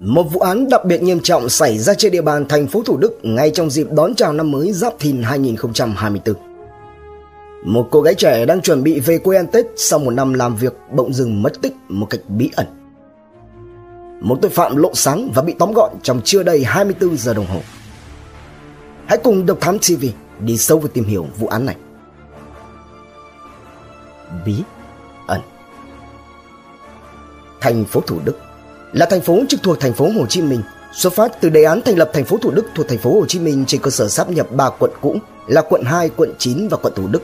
Một vụ án đặc biệt nghiêm trọng xảy ra trên địa bàn thành phố Thủ Đức ngay trong dịp đón chào năm mới Giáp Thìn 2024. Một cô gái trẻ đang chuẩn bị về quê ăn Tết sau một năm làm việc bỗng dừng mất tích một cách bí ẩn. Một tội phạm lộ sáng và bị tóm gọn trong chưa đầy 24 giờ đồng hồ. Hãy cùng Độc Thám TV đi sâu vào tìm hiểu vụ án này. Bí ẩn Thành phố Thủ Đức là thành phố trực thuộc thành phố Hồ Chí Minh, xuất phát từ đề án thành lập thành phố Thủ Đức thuộc thành phố Hồ Chí Minh trên cơ sở sáp nhập 3 quận cũ là quận 2, quận 9 và quận Thủ Đức,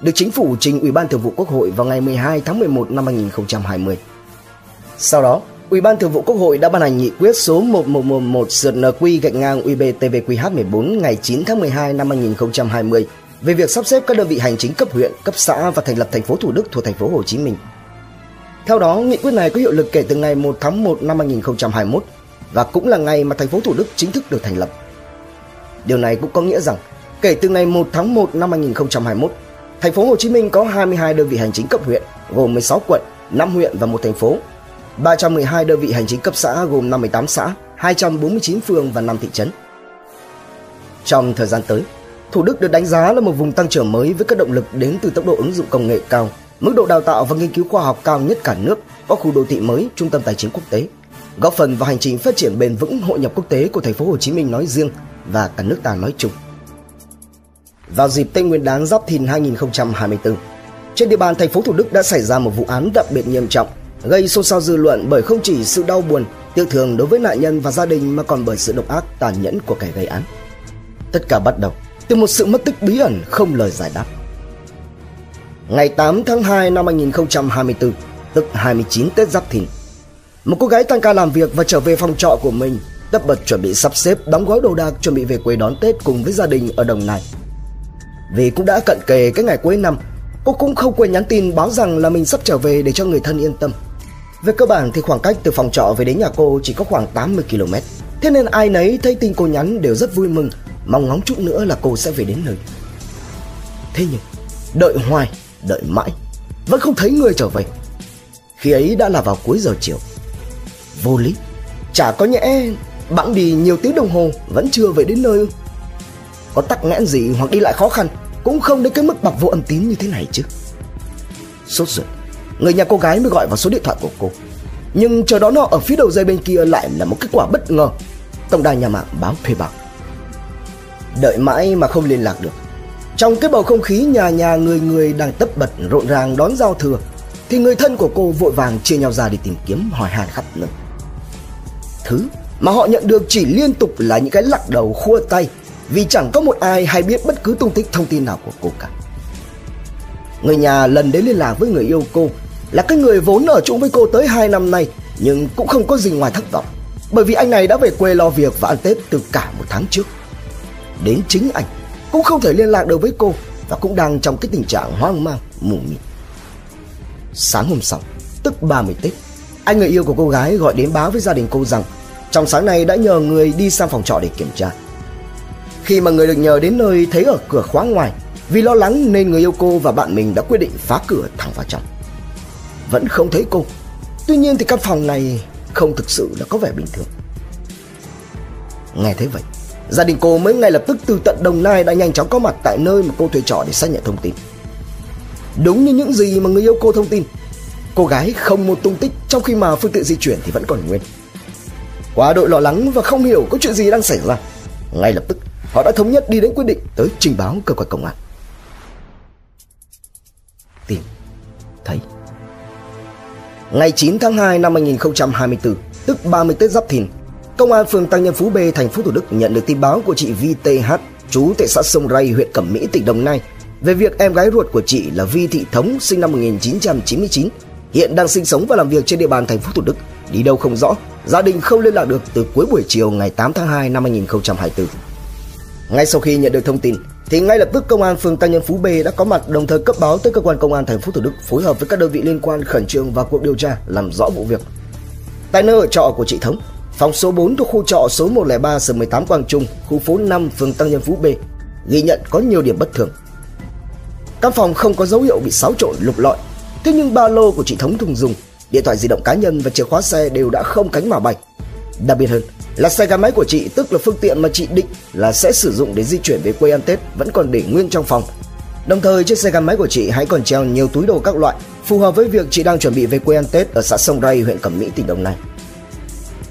được chính phủ trình Ủy ban Thường vụ Quốc hội vào ngày 12 tháng 11 năm 2020. Sau đó, Ủy ban Thường vụ Quốc hội đã ban hành nghị quyết số 1111 sượt NQ gạch ngang UBTVQH14 ngày 9 tháng 12 năm 2020 về việc sắp xếp các đơn vị hành chính cấp huyện, cấp xã và thành lập thành phố Thủ Đức thuộc thành phố Hồ Chí Minh. Theo đó, nghị quyết này có hiệu lực kể từ ngày 1 tháng 1 năm 2021 và cũng là ngày mà thành phố Thủ Đức chính thức được thành lập. Điều này cũng có nghĩa rằng kể từ ngày 1 tháng 1 năm 2021, thành phố Hồ Chí Minh có 22 đơn vị hành chính cấp huyện gồm 16 quận, 5 huyện và một thành phố, 312 đơn vị hành chính cấp xã gồm 58 xã, 249 phường và 5 thị trấn. Trong thời gian tới, Thủ Đức được đánh giá là một vùng tăng trưởng mới với các động lực đến từ tốc độ ứng dụng công nghệ cao, mức độ đào tạo và nghiên cứu khoa học cao nhất cả nước, có khu đô thị mới, trung tâm tài chính quốc tế, góp phần vào hành trình phát triển bền vững hội nhập quốc tế của thành phố Hồ Chí Minh nói riêng và cả nước ta nói chung. Vào dịp Tết Nguyên đán Giáp Thìn 2024, trên địa bàn thành phố Thủ Đức đã xảy ra một vụ án đặc biệt nghiêm trọng, gây xôn xao dư luận bởi không chỉ sự đau buồn, tiếc thương đối với nạn nhân và gia đình mà còn bởi sự độc ác tàn nhẫn của kẻ gây án. Tất cả bắt đầu từ một sự mất tích bí ẩn không lời giải đáp. Ngày 8 tháng 2 năm 2024, tức 29 Tết Giáp Thìn, một cô gái tăng ca làm việc và trở về phòng trọ của mình, tất bật chuẩn bị sắp xếp đóng gói đồ đạc chuẩn bị về quê đón Tết cùng với gia đình ở Đồng Nai. Vì cũng đã cận kề cái ngày cuối năm, cô cũng không quên nhắn tin báo rằng là mình sắp trở về để cho người thân yên tâm. Về cơ bản thì khoảng cách từ phòng trọ về đến nhà cô chỉ có khoảng 80 km. Thế nên ai nấy thấy tin cô nhắn đều rất vui mừng, mong ngóng chút nữa là cô sẽ về đến nơi. Thế nhưng, đợi hoài, đợi mãi, vẫn không thấy người trở về. Khi ấy đã là vào cuối giờ chiều. Vô lý, chả có nhẽ bẵng đi nhiều tiếng đồng hồ vẫn chưa về đến nơi Có tắc nghẽn gì hoặc đi lại khó khăn cũng không đến cái mức bạc vô âm tín như thế này chứ. Sốt ruột, người nhà cô gái mới gọi vào số điện thoại của cô. Nhưng chờ đó nó ở phía đầu dây bên kia lại là một kết quả bất ngờ. Tổng đài nhà mạng báo thuê bạc. Đợi mãi mà không liên lạc được. Trong cái bầu không khí nhà nhà người người đang tấp bật, rộn ràng đón giao thừa, thì người thân của cô vội vàng chia nhau ra đi tìm kiếm, hỏi han khắp nơi. Thứ mà họ nhận được chỉ liên tục là những cái lắc đầu khua tay, vì chẳng có một ai hay biết bất cứ tung tích thông tin nào của cô cả. Người nhà lần đến liên lạc với người yêu cô là cái người vốn ở chung với cô tới 2 năm nay, nhưng cũng không có gì ngoài thất vọng, bởi vì anh này đã về quê lo việc và ăn Tết từ cả một tháng trước. Đến chính anh cũng không thể liên lạc được với cô và cũng đang trong cái tình trạng hoang mang, mù mịt. Sáng hôm sau, tức 30 Tết, anh người yêu của cô gái gọi đến báo với gia đình cô rằng trong sáng nay đã nhờ người đi sang phòng trọ để kiểm tra. Khi mà người được nhờ đến nơi thấy ở cửa khóa ngoài, vì lo lắng nên người yêu cô và bạn mình đã quyết định phá cửa thẳng vào trong. Vẫn không thấy cô. Tuy nhiên thì căn phòng này không thực sự là có vẻ bình thường. Nghe thấy vậy, gia đình cô mới ngay lập tức từ tận Đồng Nai đã nhanh chóng có mặt tại nơi mà cô thuê trọ để xác nhận thông tin. Đúng như những gì mà người yêu cô thông tin, cô gái không một tung tích trong khi mà phương tiện di chuyển thì vẫn còn nguyên. Quá đội lo lắng và không hiểu có chuyện gì đang xảy ra, ngay lập tức họ đã thống nhất đi đến quyết định tới trình báo cơ quan công an. Tìm, thấy. Ngày 9 tháng 2 năm 2024, tức 30 Tết Giáp Thìn, Công an phường Tăng Nhân Phú B, thành phố Thủ Đức nhận được tin báo của chị VTH, TH, trú tại xã Sông Ray, huyện Cẩm Mỹ, tỉnh Đồng Nai, về việc em gái ruột của chị là Vi Thị Thống, sinh năm 1999, hiện đang sinh sống và làm việc trên địa bàn thành phố Thủ Đức, đi đâu không rõ, gia đình không liên lạc được từ cuối buổi chiều ngày 8 tháng 2 năm 2024. Ngay sau khi nhận được thông tin, thì ngay lập tức công an phường Tăng Nhân Phú B đã có mặt đồng thời cấp báo tới cơ quan công an thành phố Thủ Đức phối hợp với các đơn vị liên quan khẩn trương vào cuộc điều tra làm rõ vụ việc. Tại nơi ở trọ của chị Thống, phòng số 4 thuộc khu trọ số 103 sở 18 Quang Trung, khu phố 5 phường Tăng Nhân Phú B ghi nhận có nhiều điểm bất thường. Căn phòng không có dấu hiệu bị xáo trộn lục lọi, thế nhưng ba lô của chị Thống thùng dùng, điện thoại di động cá nhân và chìa khóa xe đều đã không cánh mà bay. Đặc biệt hơn là xe gắn máy của chị tức là phương tiện mà chị định là sẽ sử dụng để di chuyển về quê ăn Tết vẫn còn để nguyên trong phòng. Đồng thời chiếc xe gắn máy của chị hãy còn treo nhiều túi đồ các loại phù hợp với việc chị đang chuẩn bị về quê ăn Tết ở xã Sông Ray, huyện Cẩm Mỹ, tỉnh Đồng Nai.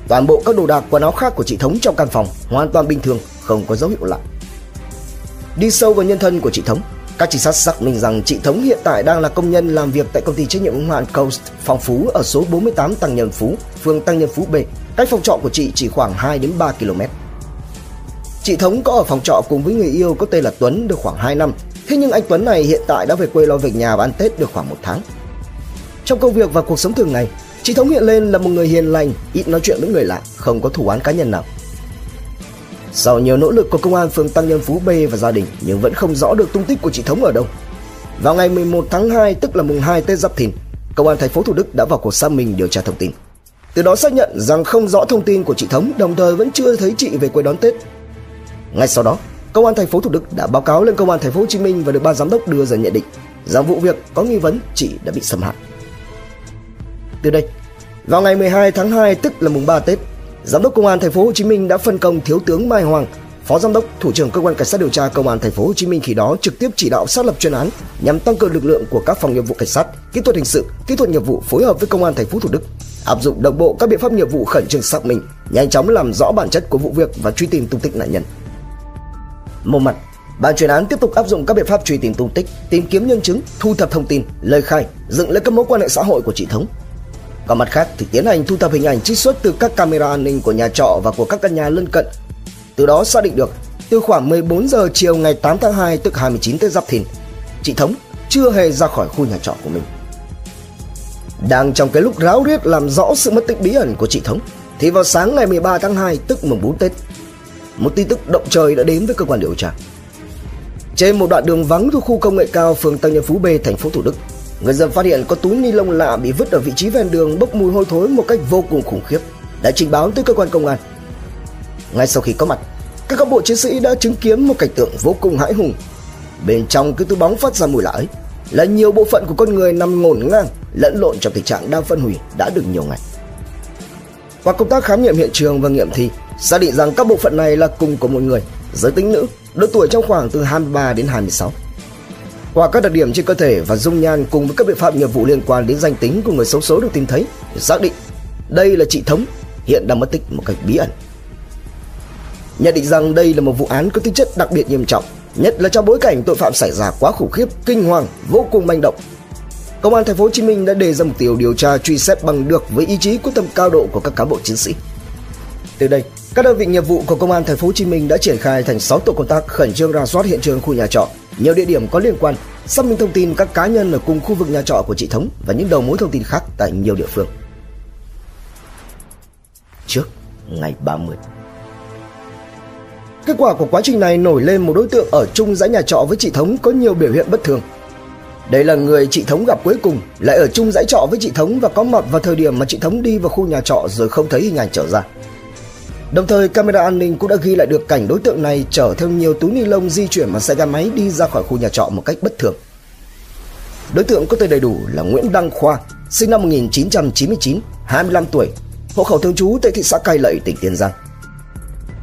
Toàn bộ các đồ đạc quần áo khác của chị Thống trong căn phòng hoàn toàn bình thường, không có dấu hiệu lạ. Đi sâu vào nhân thân của chị Thống, các trinh sát xác minh rằng chị Thống hiện tại đang là công nhân làm việc tại công ty trách nhiệm hữu hạn Coast Phong Phú ở số 48 Tăng Nhân Phú, phường Tăng Nhân Phú B. Cách phòng trọ của chị chỉ khoảng 2 đến 3 km. Chị Thống có ở phòng trọ cùng với người yêu có tên là Tuấn được khoảng 2 năm. Thế nhưng anh Tuấn này hiện tại đã về quê lo việc nhà và ăn Tết được khoảng một tháng. Trong công việc và cuộc sống thường ngày, chị Thống hiện lên là một người hiền lành, ít nói chuyện với người lạ, không có thủ án cá nhân nào. Sau nhiều nỗ lực của công an phường Tăng Nhân Phú B và gia đình nhưng vẫn không rõ được tung tích của chị Thống ở đâu. Vào ngày 11 tháng 2 tức là mùng 2 Tết Giáp Thìn, công an thành phố Thủ Đức đã vào cuộc xác minh điều tra thông tin. Từ đó xác nhận rằng không rõ thông tin của chị Thống, đồng thời vẫn chưa thấy chị về quê đón Tết. Ngay sau đó, công an thành phố Thủ Đức đã báo cáo lên công an thành phố Hồ Chí Minh và được ban giám đốc đưa ra nhận định rằng vụ việc có nghi vấn chị đã bị xâm hại. Từ đây, vào ngày 12 tháng 2 tức là mùng 3 Tết, Giám đốc Công an thành phố Hồ Chí Minh đã phân công thiếu tướng Mai Hoàng, Phó Giám đốc Thủ trưởng cơ quan cảnh sát điều tra Công an thành phố Hồ Chí Minh khi đó trực tiếp chỉ đạo xác lập chuyên án nhằm tăng cường lực lượng của các phòng nghiệp vụ cảnh sát, kỹ thuật hình sự, kỹ thuật nghiệp vụ phối hợp với Công an thành phố Thủ Đức, áp dụng đồng bộ các biện pháp nghiệp vụ khẩn trương xác minh, nhanh chóng làm rõ bản chất của vụ việc và truy tìm tung tích nạn nhân. Một mặt, ban chuyên án tiếp tục áp dụng các biện pháp truy tìm tung tích, tìm kiếm nhân chứng, thu thập thông tin, lời khai, dựng lên các mối quan hệ xã hội của chị Thống còn mặt khác thì tiến hành thu thập hình ảnh trích xuất từ các camera an ninh của nhà trọ và của các căn nhà lân cận. Từ đó xác định được từ khoảng 14 giờ chiều ngày 8 tháng 2 tức 29 Tết Giáp Thìn, chị Thống chưa hề ra khỏi khu nhà trọ của mình. Đang trong cái lúc ráo riết làm rõ sự mất tích bí ẩn của chị Thống thì vào sáng ngày 13 tháng 2 tức mùng 4 Tết, một tin tức động trời đã đến với cơ quan điều tra. Trên một đoạn đường vắng thuộc khu công nghệ cao phường Tăng Nhân Phú B thành phố Thủ Đức Người dân phát hiện có túi ni lông lạ bị vứt ở vị trí ven đường bốc mùi hôi thối một cách vô cùng khủng khiếp, đã trình báo tới cơ quan công an. Ngay sau khi có mặt, các cán bộ chiến sĩ đã chứng kiến một cảnh tượng vô cùng hãi hùng. Bên trong cái túi bóng phát ra mùi lạ ấy là nhiều bộ phận của con người nằm ngổn ngang, lẫn lộn trong tình trạng đang phân hủy đã được nhiều ngày. Qua công tác khám nghiệm hiện trường và nghiệm thi, xác định rằng các bộ phận này là cùng của một người, giới tính nữ, độ tuổi trong khoảng từ 23 đến 26. Qua các đặc điểm trên cơ thể và dung nhan cùng với các biện pháp nghiệp vụ liên quan đến danh tính của người xấu số được tìm thấy, xác định đây là chị Thống, hiện đang mất tích một cách bí ẩn. Nhận định rằng đây là một vụ án có tính chất đặc biệt nghiêm trọng, nhất là trong bối cảnh tội phạm xảy ra quá khủng khiếp, kinh hoàng, vô cùng manh động. Công an thành phố Hồ Chí Minh đã đề ra mục tiêu điều tra truy xét bằng được với ý chí quyết tâm cao độ của các cán bộ chiến sĩ. Từ đây, các đơn vị nghiệp vụ của công an thành phố Hồ Chí Minh đã triển khai thành 6 tổ công tác khẩn trương ra soát hiện trường khu nhà trọ, nhiều địa điểm có liên quan, xác minh thông tin các cá nhân ở cùng khu vực nhà trọ của chị Thống và những đầu mối thông tin khác tại nhiều địa phương. Trước ngày 30 Kết quả của quá trình này nổi lên một đối tượng ở chung dãy nhà trọ với chị Thống có nhiều biểu hiện bất thường. Đây là người chị Thống gặp cuối cùng, lại ở chung dãy trọ với chị Thống và có mặt vào thời điểm mà chị Thống đi vào khu nhà trọ rồi không thấy hình ảnh trở ra. Đồng thời camera an ninh cũng đã ghi lại được cảnh đối tượng này chở theo nhiều túi ni lông di chuyển bằng xe gắn máy đi ra khỏi khu nhà trọ một cách bất thường. Đối tượng có tên đầy đủ là Nguyễn Đăng Khoa, sinh năm 1999, 25 tuổi, hộ khẩu thường trú tại thị xã Cai Lậy, tỉnh Tiền Giang.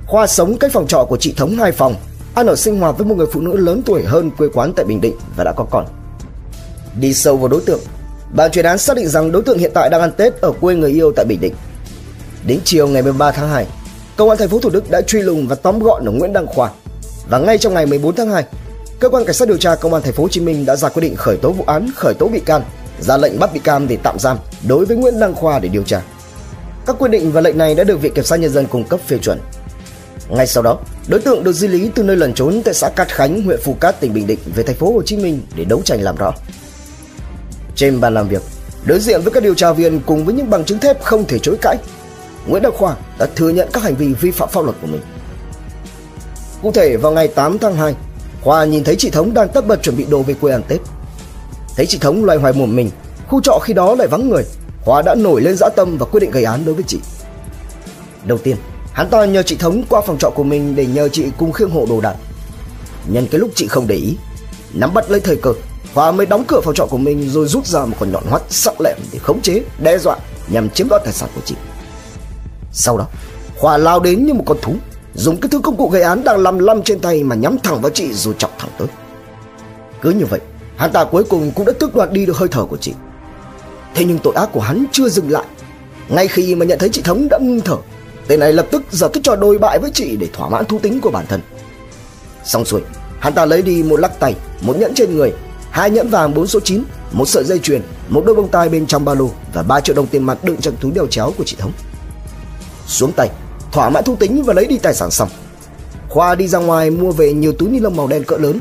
Khoa sống cách phòng trọ của chị Thống hai phòng, ăn ở sinh hoạt với một người phụ nữ lớn tuổi hơn quê quán tại Bình Định và đã có con. Đi sâu vào đối tượng, ban chuyên án xác định rằng đối tượng hiện tại đang ăn Tết ở quê người yêu tại Bình Định. Đến chiều ngày 13 tháng 2, Công an thành phố Thủ Đức đã truy lùng và tóm gọn ở Nguyễn Đăng Khoa. Và ngay trong ngày 14 tháng 2, cơ quan cảnh sát điều tra công an thành phố Hồ Chí Minh đã ra quyết định khởi tố vụ án, khởi tố bị can, ra lệnh bắt bị can để tạm giam đối với Nguyễn Đăng Khoa để điều tra. Các quyết định và lệnh này đã được Viện Kiểm sát nhân dân cung cấp phê chuẩn. Ngay sau đó, đối tượng được di lý từ nơi lẩn trốn tại xã Cát Khánh, huyện Phù Cát, tỉnh Bình Định về thành phố Hồ Chí Minh để đấu tranh làm rõ. Trên bàn làm việc, đối diện với các điều tra viên cùng với những bằng chứng thép không thể chối cãi, Nguyễn Đức Khoa đã thừa nhận các hành vi vi phạm pháp luật của mình. Cụ thể vào ngày 8 tháng 2, Khoa nhìn thấy chị Thống đang tất bật chuẩn bị đồ về quê ăn Tết. Thấy chị Thống loay hoay một mình, khu trọ khi đó lại vắng người, Khoa đã nổi lên dã tâm và quyết định gây án đối với chị. Đầu tiên, hắn ta nhờ chị Thống qua phòng trọ của mình để nhờ chị cùng khiêng hộ đồ đạc. Nhân cái lúc chị không để ý, nắm bắt lấy thời cơ, Khoa mới đóng cửa phòng trọ của mình rồi rút ra một con nhọn hoắt sắc lẹm để khống chế, đe dọa nhằm chiếm đoạt tài sản của chị. Sau đó, Khoa lao đến như một con thú, dùng cái thứ công cụ gây án đang lăm lăm trên tay mà nhắm thẳng vào chị rồi chọc thẳng tới. Cứ như vậy, hắn ta cuối cùng cũng đã tước đoạt đi được hơi thở của chị. Thế nhưng tội ác của hắn chưa dừng lại. Ngay khi mà nhận thấy chị Thống đã ngưng thở, tên này lập tức giở cái trò đồi bại với chị để thỏa mãn thú tính của bản thân. Xong xuôi, hắn ta lấy đi một lắc tay, một nhẫn trên người, hai nhẫn vàng 4 số 9, một sợi dây chuyền, một đôi bông tai bên trong ba lô và ba triệu đồng tiền mặt đựng trong túi đeo chéo của chị Thống. Xuống tay, thỏa mãn thú tính và lấy đi tài sản xong. Khoa đi ra ngoài mua về nhiều túi ni lông màu đen cỡ lớn,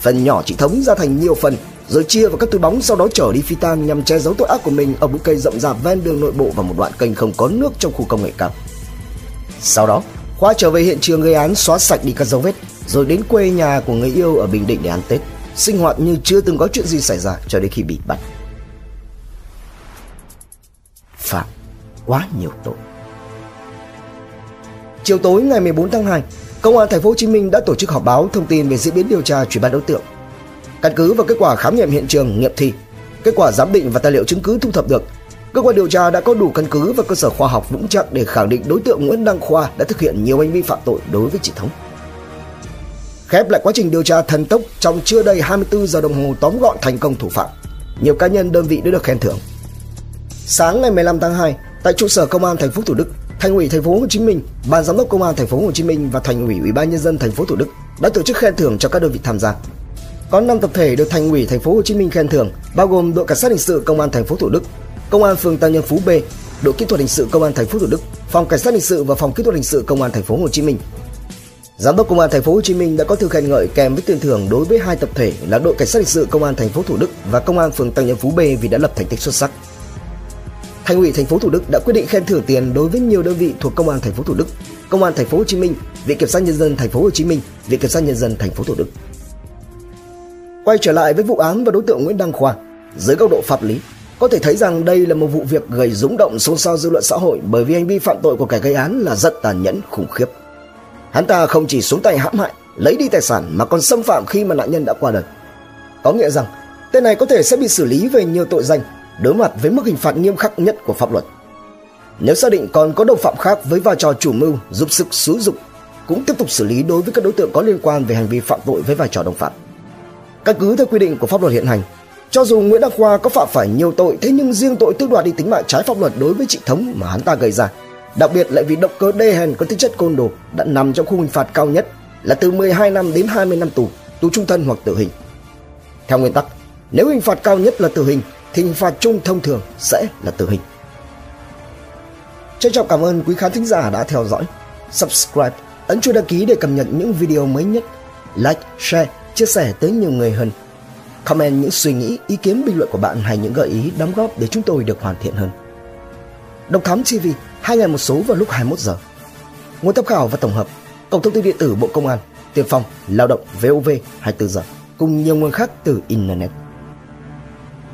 phần nhỏ chị Thống ra thành nhiều phần rồi chia vào các túi bóng sau đó chở đi phi tang nhằm che giấu tội ác của mình ở bụi cây rậm rạp ven đường nội bộ và một đoạn kênh không có nước trong khu công nghệ cao. Sau đó, Khoa trở về hiện trường gây án xóa sạch đi các dấu vết, rồi đến quê nhà của người yêu ở Bình Định để ăn Tết, sinh hoạt như chưa từng có chuyện gì xảy ra cho đến khi bị bắt. Phạm quá nhiều tội. Chiều tối ngày 14 tháng 2, Công an thành phố Hồ Chí Minh đã tổ chức họp báo thông tin về diễn biến điều tra truy bắt đối tượng. Căn cứ vào kết quả khám nghiệm hiện trường, nghiệm thi, kết quả giám định và tài liệu chứng cứ thu thập được, cơ quan điều tra đã có đủ căn cứ và cơ sở khoa học vững chắc để khẳng định đối tượng Nguyễn Đăng Khoa đã thực hiện nhiều hành vi phạm tội đối với chị Thống. Khép lại quá trình điều tra thần tốc trong chưa đầy 24 giờ đồng hồ tóm gọn thành công thủ phạm. Nhiều cá nhân đơn vị đã được khen thưởng. Sáng ngày 15 tháng 2, tại trụ sở công an thành phố Thủ Đức, Thành ủy thành phố Hồ Chí Minh, Ban giám đốc công an thành phố Hồ Chí Minh và Thành ủy Ủy ban nhân dân thành phố Thủ Đức đã tổ chức khen thưởng cho các đơn vị tham gia. Có 5 tập thể được Thành ủy thành phố Hồ Chí Minh khen thưởng, bao gồm đội cảnh sát hình sự công an thành phố Thủ Đức, công an phường Tăng Nhân Phú B, đội kỹ thuật hình sự công an thành phố Thủ Đức, phòng cảnh sát hình sự và phòng kỹ thuật hình sự công an thành phố Hồ Chí Minh. Giám đốc công an thành phố Hồ Chí Minh đã có thư khen ngợi kèm với tiền thưởng đối với hai tập thể là đội cảnh sát hình sự công an thành phố Thủ Đức và công an phường Tăng Nhân Phú B vì đã lập thành tích xuất sắc. Thành ủy thành phố Thủ Đức đã quyết định khen thưởng tiền đối với nhiều đơn vị thuộc công an thành phố Thủ Đức, công an thành phố Hồ Chí Minh, Viện kiểm sát nhân dân thành phố Hồ Chí Minh, Viện kiểm sát nhân dân thành phố Thủ Đức. Quay trở lại với vụ án và đối tượng Nguyễn Đăng Khoa, dưới góc độ pháp lý, có thể thấy rằng đây là một vụ việc gây rúng động xôn xao dư luận xã hội bởi vì hành vi phạm tội của kẻ gây án là rất tàn nhẫn khủng khiếp. Hắn ta không chỉ xuống tay hãm hại, lấy đi tài sản mà còn xâm phạm khi mà nạn nhân đã qua đời. Có nghĩa rằng, tên này có thể sẽ bị xử lý về nhiều tội danh, đối mặt với mức hình phạt nghiêm khắc nhất của pháp luật. Nếu xác định còn có đồng phạm khác với vai trò chủ mưu, giúp sức xúi dục, cũng tiếp tục xử lý đối với các đối tượng có liên quan về hành vi phạm tội với vai trò đồng phạm. Căn cứ theo quy định của pháp luật hiện hành, cho dù Nguyễn Đăng Khoa có phạm phải nhiều tội, thế nhưng riêng tội tước đoạt đi tính mạng trái pháp luật đối với chị Thống mà hắn ta gây ra, đặc biệt lại vì động cơ đê hèn có tính chất côn đồ đã nằm trong khung hình phạt cao nhất là từ 12 năm đến 20 năm tù, tù trung thân hoặc tử hình. Theo nguyên tắc, nếu hình phạt cao nhất là tử hình thì hình phạt chung thông thường sẽ là tử hình. Trân trọng cảm ơn quý khán thính giả đã theo dõi. Subscribe, ấn chuông đăng ký để cập nhật những video mới nhất. Like, share, chia sẻ tới nhiều người hơn. Comment những suy nghĩ, ý kiến bình luận của bạn hay những gợi ý đóng góp để chúng tôi được hoàn thiện hơn. Độc Thám TV, hai ngày một số vào lúc 21 giờ. Nguồn tham khảo và tổng hợp, cổng thông tin điện tử Bộ Công an, Tiền phong, Lao động, VOV 24 giờ, cùng nhiều nguồn khác từ Internet.